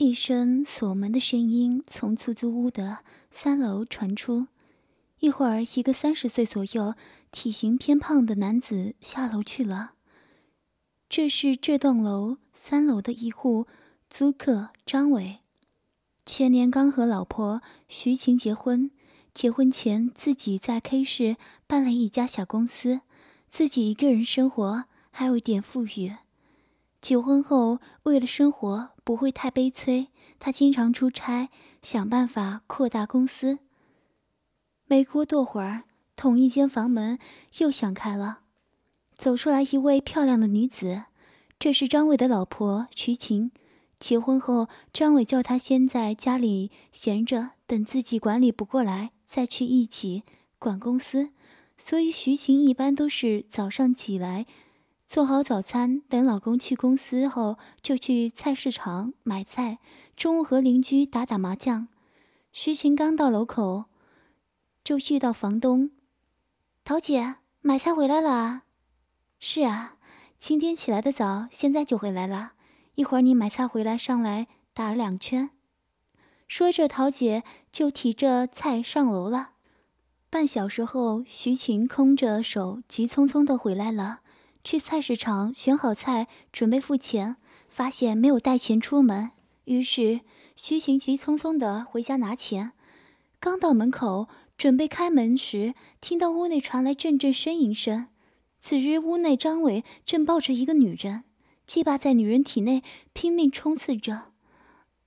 一声锁门的声音从出租屋的三楼传出。一会儿，一个三十岁左右、体型偏胖的男子下楼去了。这是这栋楼三楼的一户租客张伟。前年刚和老婆徐晴结婚，结婚前自己在 K 市办了一家小公司，自己一个人生活，还有一点富裕。结婚后，为了生活不会太悲催，他经常出差，想办法扩大公司。没过多会儿，同一间房门又响开了，走出来一位漂亮的女子，这是张伟的老婆徐晴。结婚后，张伟叫她先在家里闲着，等自己管理不过来，再去一起管公司。所以徐晴一般都是早上起来。做好早餐，等老公去公司后，就去菜市场买菜。中午和邻居打打麻将。徐晴刚到楼口，就遇到房东。桃姐，买菜回来了？是啊，今天起来的早，现在就回来了。一会儿你买菜回来，上来打了两圈。说着，桃姐就提着菜上楼了。半小时后，徐晴空着手，急匆匆的回来了。去菜市场选好菜，准备付钱，发现没有带钱出门，于是徐晴急匆匆的回家拿钱。刚到门口准备开门时，听到屋内传来阵阵呻吟声。此日屋内张伟正抱着一个女人，鸡巴在女人体内拼命冲刺着。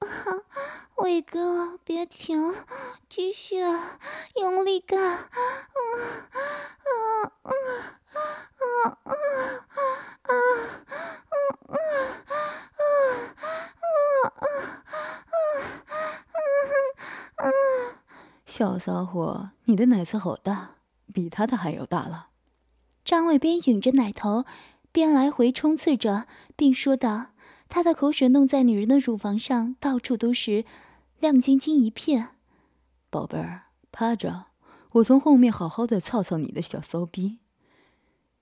伟哥，别停，继续，用力干！啊啊啊啊啊啊啊啊啊啊！小骚货，你的奶子好大，比他的还要大了。张伟边吮着奶头，边来回冲刺着，并说道。他的口水弄在女人的乳房上，到处都是，亮晶晶一片。宝贝儿，趴着，我从后面好好的操操你的小骚逼。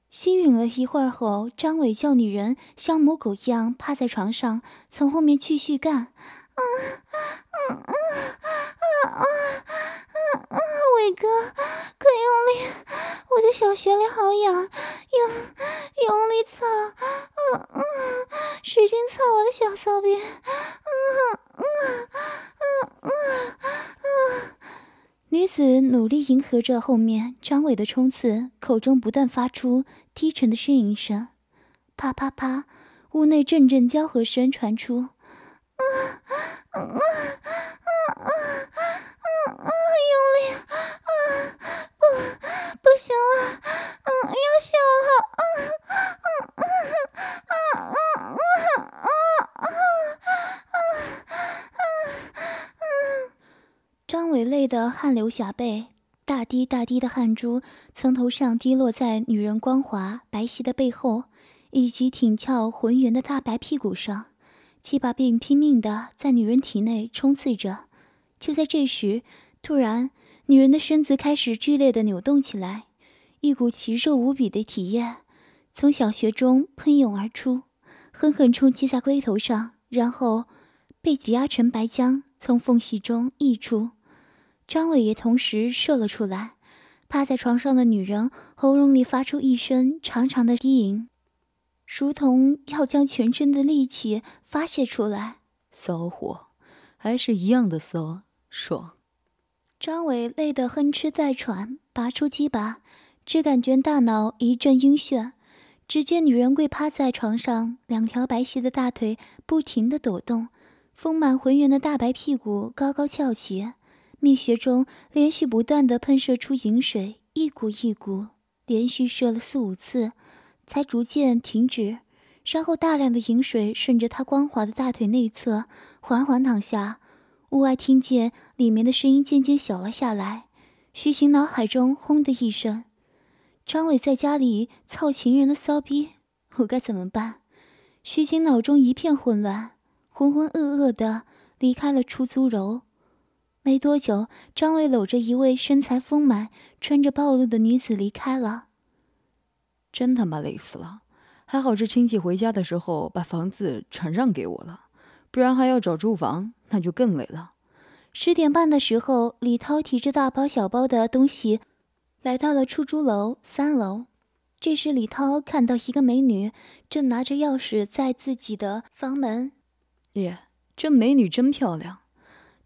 吸吮了一会儿后，张伟叫女人像母狗一样趴在床上，从后面继续干。啊啊啊啊啊啊啊！伟哥，快用力，我的小穴里好痒，用用力操，嗯嗯，使劲操我的小骚逼，嗯嗯嗯嗯嗯。女子努力迎合着后面张伟的冲刺，口中不断发出低沉的呻吟声，啪啪啪，屋内阵阵交合声传出。啊啊啊啊啊啊啊！用力啊！不，不行了，嗯，要笑了！啊啊啊啊啊啊啊啊啊啊！张伟累得汗流浃背，大滴大滴的汗珠从头上滴落在女人光滑白皙的背后，以及挺翘浑圆的大白屁股上。七把并拼命地在女人体内冲刺着，就在这时，突然，女人的身子开始剧烈地扭动起来，一股奇热无比的体液从小穴中喷涌而出，狠狠冲击在龟头上，然后被挤压成白浆，从缝隙中溢出。张伟也同时射了出来，趴在床上的女人喉咙里发出一声长长的低吟。如同要将全身的力气发泄出来，骚货，还是一样的骚爽。张伟累得哼哧带喘，拔出鸡巴，只感觉大脑一阵晕眩。只见女人跪趴在床上，两条白皙的大腿不停地抖动，丰满浑圆的大白屁股高高翘起，蜜穴中连续不断地喷射出饮水，一股一股，连续射了四五次。才逐渐停止，然后大量的饮水顺着她光滑的大腿内侧缓缓淌下，屋外听见里面的声音渐渐小了下来，徐晴脑海中轰的一声：“张伟在家里操情人的骚逼，我该怎么办？”徐晴脑中一片混乱，浑浑噩噩的离开了出租楼。没多久，张伟搂着一位身材丰满、穿着暴露的女子离开了。真他妈累死了！还好这亲戚回家的时候把房子转让给我了，不然还要找住房，那就更累了。十点半的时候，李涛提着大包小包的东西来到了出租楼三楼。这时，李涛看到一个美女正拿着钥匙在自己的房门。耶，这美女真漂亮，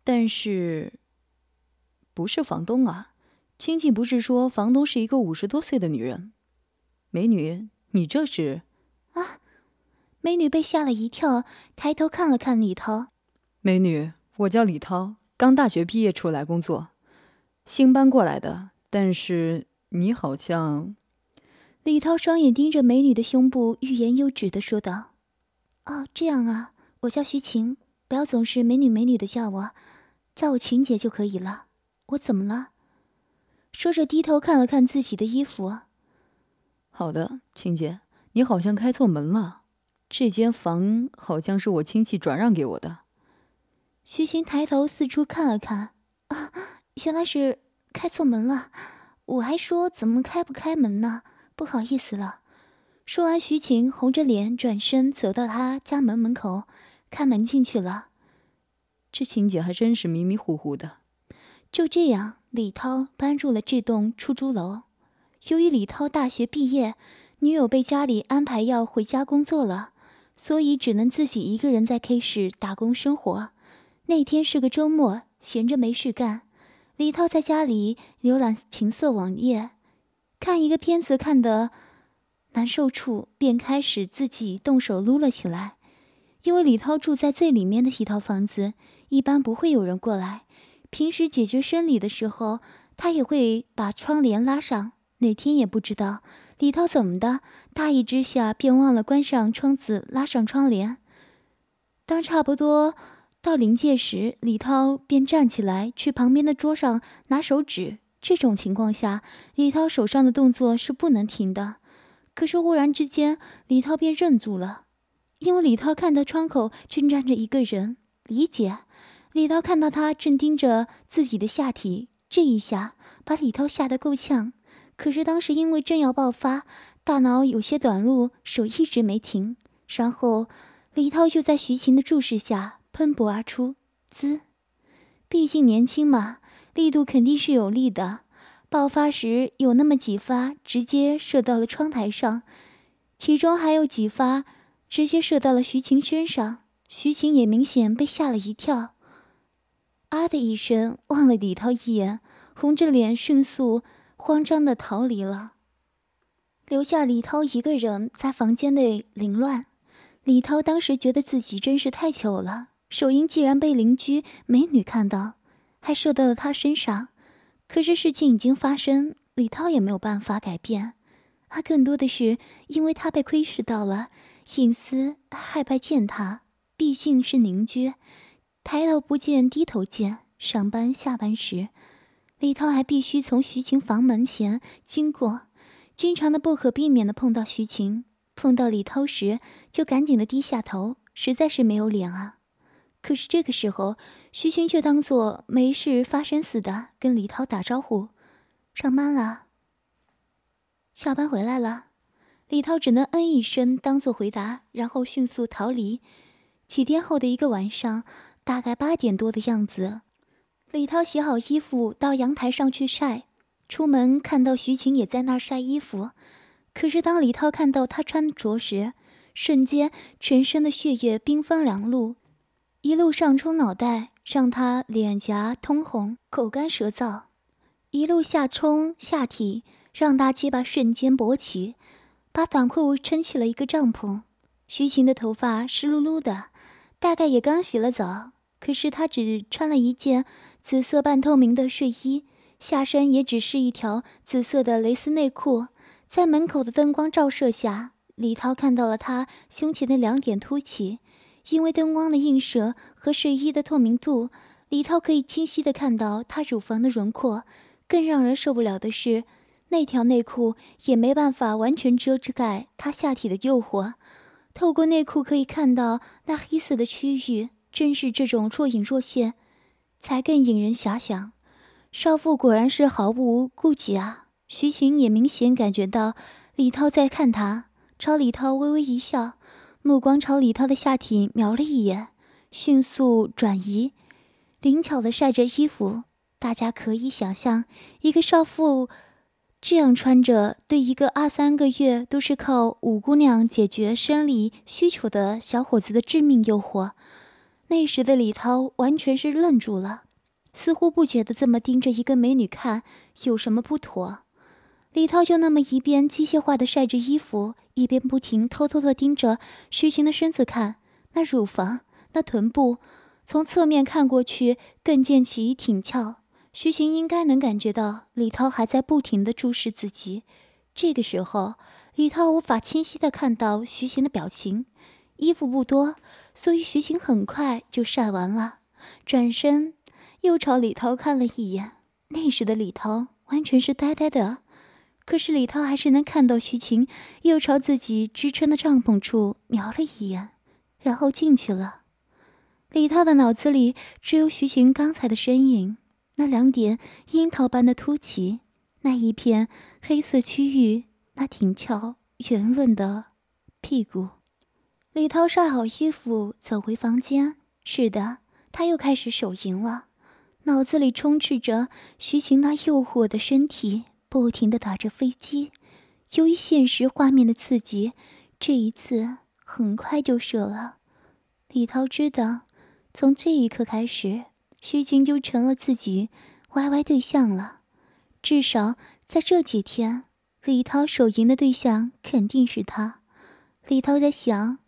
但是不是房东啊？亲戚不是说房东是一个五十多岁的女人？美女，你这是？啊！美女被吓了一跳，抬头看了看李涛。美女，我叫李涛，刚大学毕业出来工作，新搬过来的。但是你好像……李涛双眼盯着美女的胸部，欲言又止的说道：“哦，这样啊，我叫徐晴，不要总是美女美女的叫我，叫我晴姐就可以了。我怎么了？”说着低头看了看自己的衣服。好的，晴姐。你好像开错门了，这间房好像是我亲戚转让给我的。徐晴抬头四处看了看，啊，原来是开错门了。我还说怎么开不开门呢？不好意思了。说完，徐晴红着脸转身走到他家门门口，开门进去了。这晴姐还真是迷迷糊糊的。就这样，李涛搬入了这栋出租楼。由于李涛大学毕业。女友被家里安排要回家工作了，所以只能自己一个人在 K 市打工生活。那天是个周末，闲着没事干，李涛在家里浏览情色网页，看一个片子看得难受处，便开始自己动手撸了起来。因为李涛住在最里面的一套房子，一般不会有人过来。平时解决生理的时候，他也会把窗帘拉上。哪天也不知道。李涛怎么的？大意之下便忘了关上窗子，拉上窗帘。当差不多到临界时，李涛便站起来去旁边的桌上拿手纸。这种情况下，李涛手上的动作是不能停的。可是忽然之间，李涛便愣住了，因为李涛看到窗口正站着一个人。李姐，李涛看到他正盯着自己的下体，这一下把李涛吓得够呛。可是当时因为正要爆发，大脑有些短路，手一直没停。然后李涛就在徐晴的注视下喷薄而出，滋！毕竟年轻嘛，力度肯定是有力的。爆发时有那么几发直接射到了窗台上，其中还有几发直接射到了徐晴身上。徐晴也明显被吓了一跳，啊的一声望了李涛一眼，红着脸迅速。慌张的逃离了，留下李涛一个人在房间内凌乱。李涛当时觉得自己真是太糗了，手淫既然被邻居美女看到，还射到了他身上。可是事情已经发生，李涛也没有办法改变。他更多的是因为他被窥视到了隐私，害怕见他，毕竟是邻居。抬头不见低头见，上班下班时。李涛还必须从徐晴房门前经过，经常的不可避免的碰到徐晴，碰到李涛时就赶紧的低下头，实在是没有脸啊。可是这个时候，徐晴却当做没事发生似的跟李涛打招呼：“上班了，下班回来了。”李涛只能嗯一声当做回答，然后迅速逃离。几天后的一个晚上，大概八点多的样子。李涛洗好衣服，到阳台上去晒。出门看到徐晴也在那儿晒衣服，可是当李涛看到她穿着时，瞬间全身的血液兵分两路，一路上冲脑袋，让他脸颊通红、口干舌燥；一路下冲下体，让他鸡巴瞬间勃起，把短裤撑起了一个帐篷。徐晴的头发湿漉漉的，大概也刚洗了澡，可是她只穿了一件。紫色半透明的睡衣，下身也只是一条紫色的蕾丝内裤。在门口的灯光照射下，李涛看到了她胸前的两点凸起。因为灯光的映射和睡衣的透明度，李涛可以清晰的看到她乳房的轮廓。更让人受不了的是，那条内裤也没办法完全遮盖她下体的诱惑。透过内裤可以看到那黑色的区域，正是这种若隐若现，才更引人遐想。少妇果然是毫无顾忌啊！徐晴也明显感觉到李涛在看他，朝李涛微微一笑，目光朝李涛的下体瞄了一眼，迅速转移，灵巧的晒着衣服。大家可以想象，一个少妇这样穿着，对一个二三个月都是靠五姑娘解决生理需求的小伙子的致命诱惑。那时的李涛完全是愣住了。似乎不觉得这么盯着一个美女看有什么不妥，李涛就那么一边机械化的晒着衣服，一边不停偷偷的盯着徐晴的身子看。那乳房，那臀部，从侧面看过去更见其挺翘。徐晴应该能感觉到李涛还在不停的注视自己。这个时候，李涛无法清晰的看到徐晴的表情。衣服不多，所以徐晴很快就晒完了，转身。又朝李涛看了一眼，那时的李涛完全是呆呆的。可是李涛还是能看到徐晴又朝自己支撑的帐篷处瞄了一眼，然后进去了。李涛的脑子里只有徐晴刚才的身影，那两点樱桃般的凸起，那一片黑色区域，那挺翘圆润的屁股。李涛晒好衣服，走回房间。是的，他又开始手淫了。脑子里充斥着徐晴那诱惑的身体，不停的打着飞机。由于现实画面的刺激，这一次很快就射了。李涛知道，从这一刻开始，徐晴就成了自己 YY 对象了。至少在这几天，李涛手淫的对象肯定是他。李涛在想，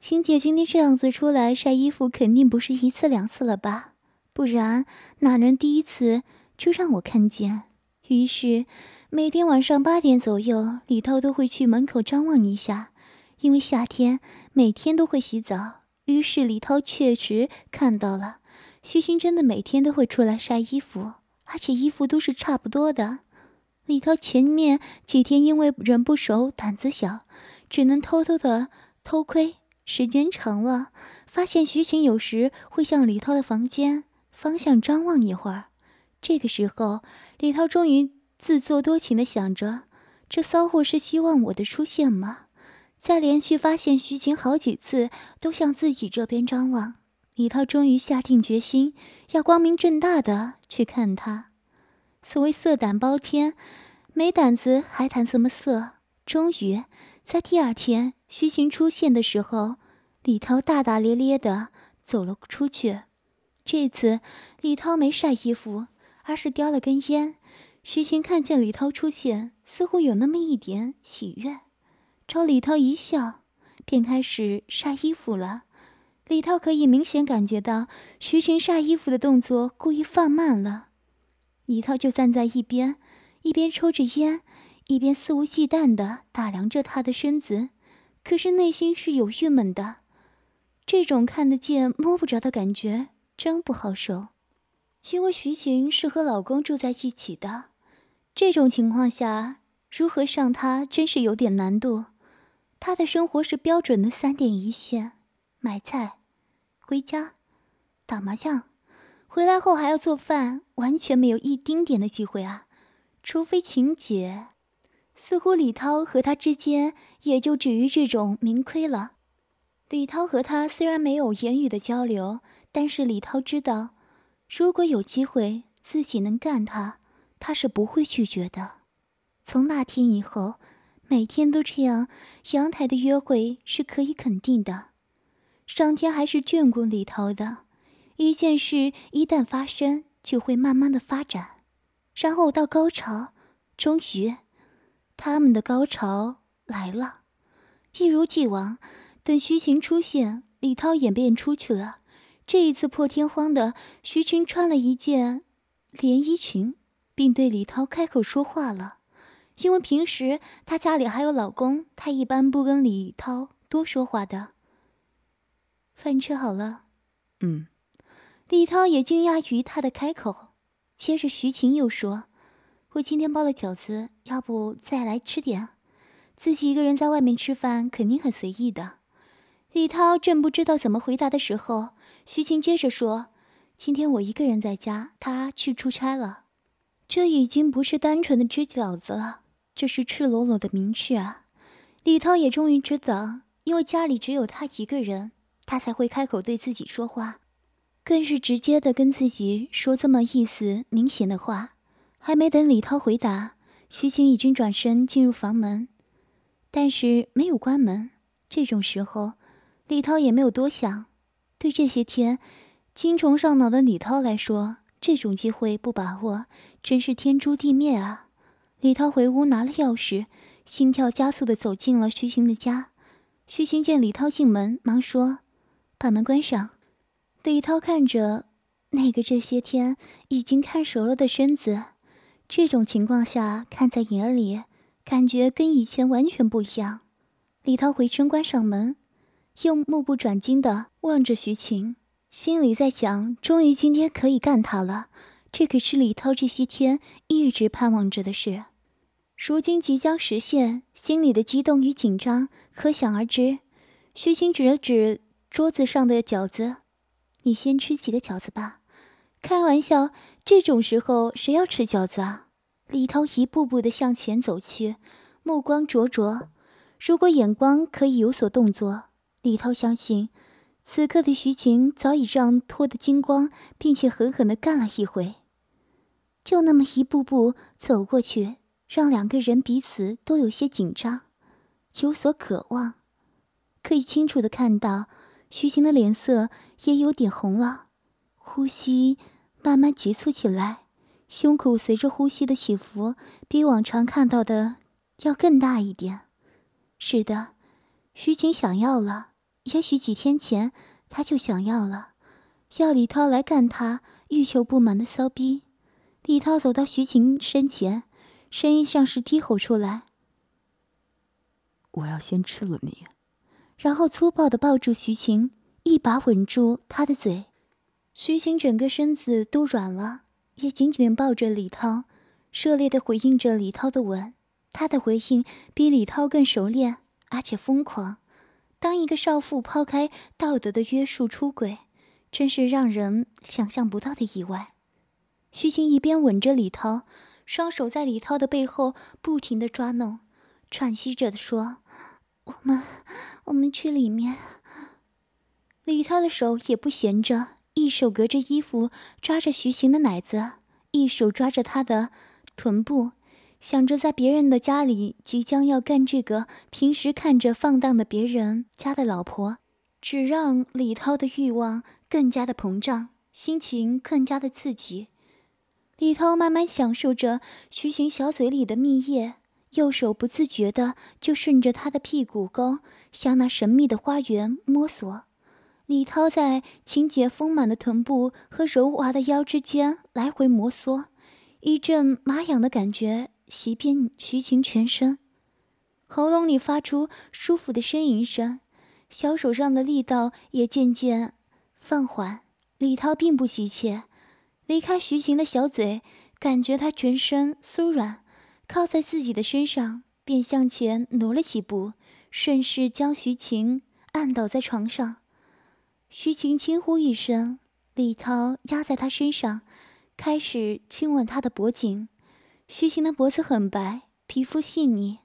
晴姐今天这样子出来晒衣服，肯定不是一次两次了吧？不然哪能第一次就让我看见？于是每天晚上八点左右，李涛都会去门口张望一下，因为夏天每天都会洗澡。于是李涛确实看到了，徐晴真的每天都会出来晒衣服，而且衣服都是差不多的。李涛前面几天因为人不熟，胆子小，只能偷偷的偷窥。时间长了，发现徐晴有时会向李涛的房间。方向张望一会儿，这个时候，李涛终于自作多情的想着：这骚货是希望我的出现吗？在连续发现徐晴好几次都向自己这边张望，李涛终于下定决心要光明正大的去看他。所谓色胆包天，没胆子还谈什么色？终于在第二天徐晴出现的时候，李涛大大咧咧的走了出去。这次李涛没晒衣服，而是叼了根烟。徐晴看见李涛出现，似乎有那么一点喜悦，朝李涛一笑，便开始晒衣服了。李涛可以明显感觉到徐晴晒衣服的动作故意放慢了。李涛就站在一边，一边抽着烟，一边肆无忌惮地打量着她的身子，可是内心是有郁闷的。这种看得见摸不着的感觉。真不好受，因为徐晴是和老公住在一起的，这种情况下如何上她真是有点难度。她的生活是标准的三点一线：买菜、回家、打麻将，回来后还要做饭，完全没有一丁点的机会啊！除非晴姐，似乎李涛和她之间也就止于这种明亏了。李涛和他虽然没有言语的交流。但是李涛知道，如果有机会自己能干他，他是不会拒绝的。从那天以后，每天都这样，阳台的约会是可以肯定的。上天还是眷顾李涛的，一件事一旦发生，就会慢慢的发展，然后到高潮。终于，他们的高潮来了。一如既往，等徐晴出现，李涛也便出去了。这一次破天荒的，徐晴穿了一件连衣裙，并对李涛开口说话了。因为平时她家里还有老公，她一般不跟李涛多说话的。饭吃好了，嗯。李涛也惊讶于她的开口，接着徐晴又说：“我今天包了饺子，要不再来吃点？自己一个人在外面吃饭肯定很随意的。”李涛正不知道怎么回答的时候，徐晴接着说：“今天我一个人在家，他去出差了。这已经不是单纯的吃饺子了，这是赤裸裸的明示啊！”李涛也终于知道，因为家里只有他一个人，他才会开口对自己说话。更是直接的跟自己说这么意思明显的话，还没等李涛回答，徐晴已经转身进入房门，但是没有关门。这种时候，李涛也没有多想。对这些天精虫上脑的李涛来说，这种机会不把握，真是天诛地灭啊！李涛回屋拿了钥匙，心跳加速的走进了徐晴的家。徐晴见李涛进门，忙说：“把门关上。”李涛看着那个这些天已经看熟了的身子，这种情况下看在眼里，感觉跟以前完全不一样。李涛回身关上门，又目不转睛地望着徐晴，心里在想：终于今天可以干他了，这可是李涛这些天一直盼望着的事，如今即将实现，心里的激动与紧张可想而知。徐晴指了指桌子上的饺子。你先吃几个饺子吧，开玩笑，这种时候谁要吃饺子啊？李涛一步步的向前走去，目光灼灼。如果眼光可以有所动作，李涛相信，此刻的徐晴早已让脱得精光，并且狠狠的干了一回。就那么一步步走过去，让两个人彼此都有些紧张，有所渴望。可以清楚的看到。徐晴的脸色也有点红了，呼吸慢慢急促起来，胸口随着呼吸的起伏，比往常看到的要更大一点。是的，徐晴想要了，也许几天前他就想要了，要李涛来干他欲求不满的骚逼。李涛走到徐晴身前，声音像是低吼出来：“我要先吃了你。”然后粗暴地抱住徐晴，一把吻住她的嘴。徐晴整个身子都软了，也紧紧地抱着李涛，热烈地回应着李涛的吻。她的回应比李涛更熟练，而且疯狂。当一个少妇抛开道德的约束出轨，真是让人想象不到的意外。徐晴一边吻着李涛，双手在李涛的背后不停的抓弄，喘息着的说。我们，我们去里面。李涛的手也不闲着，一手隔着衣服抓着徐晴的奶子，一手抓着她的臀部，想着在别人的家里即将要干这个平时看着放荡的别人家的老婆，只让李涛的欲望更加的膨胀，心情更加的刺激。李涛慢慢享受着徐晴小嘴里的蜜液。右手不自觉的就顺着他的屁股沟向那神秘的花园摸索，李涛在情节丰满的臀部和柔滑的腰之间来回摩挲，一阵麻痒的感觉袭遍徐晴全身，喉咙里发出舒服的呻吟声，小手上的力道也渐渐放缓。李涛并不急切，离开徐晴的小嘴，感觉她全身酥软。靠在自己的身上，便向前挪了几步，顺势将徐晴按倒在床上。徐晴轻呼一声，李涛压在他身上，开始亲吻他的脖颈。徐晴的脖子很白，皮肤细腻。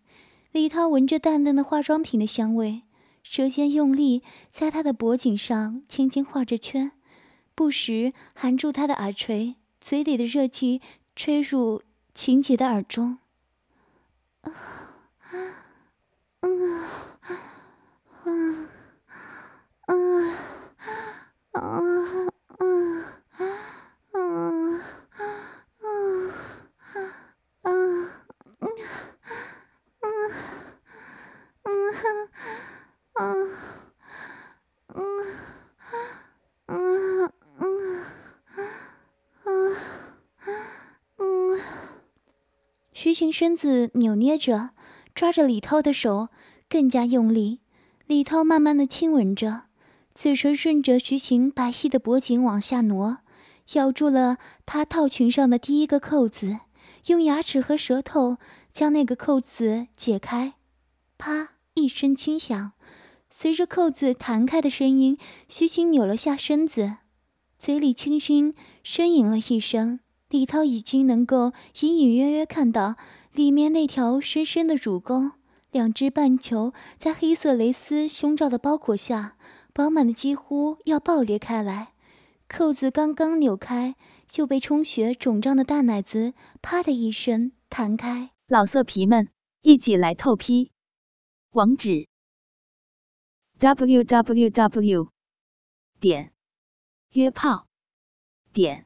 李涛闻着淡淡的化妆品的香味，舌尖用力在他的脖颈上轻轻画着圈，不时含住他的耳垂，嘴里的热气吹入晴姐的耳中。啊啊啊啊啊啊徐晴身子扭捏着，抓着李涛的手更加用力。李涛慢慢的亲吻着，嘴唇顺着徐晴白皙的脖颈往下挪，咬住了她套裙上的第一个扣子，用牙齿和舌头将那个扣子解开。啪！一声轻响，随着扣子弹开的声音，徐晴扭了下身子，嘴里轻轻呻吟了一声。李涛已经能够隐隐约约看到里面那条深深的乳沟，两只半球在黑色蕾丝胸罩的包裹下，饱满的几乎要爆裂开来。扣子刚刚扭开，就被充血肿胀的大奶子啪的一声弹开。老色皮们，一起来透批！网址：w w w. 点约炮点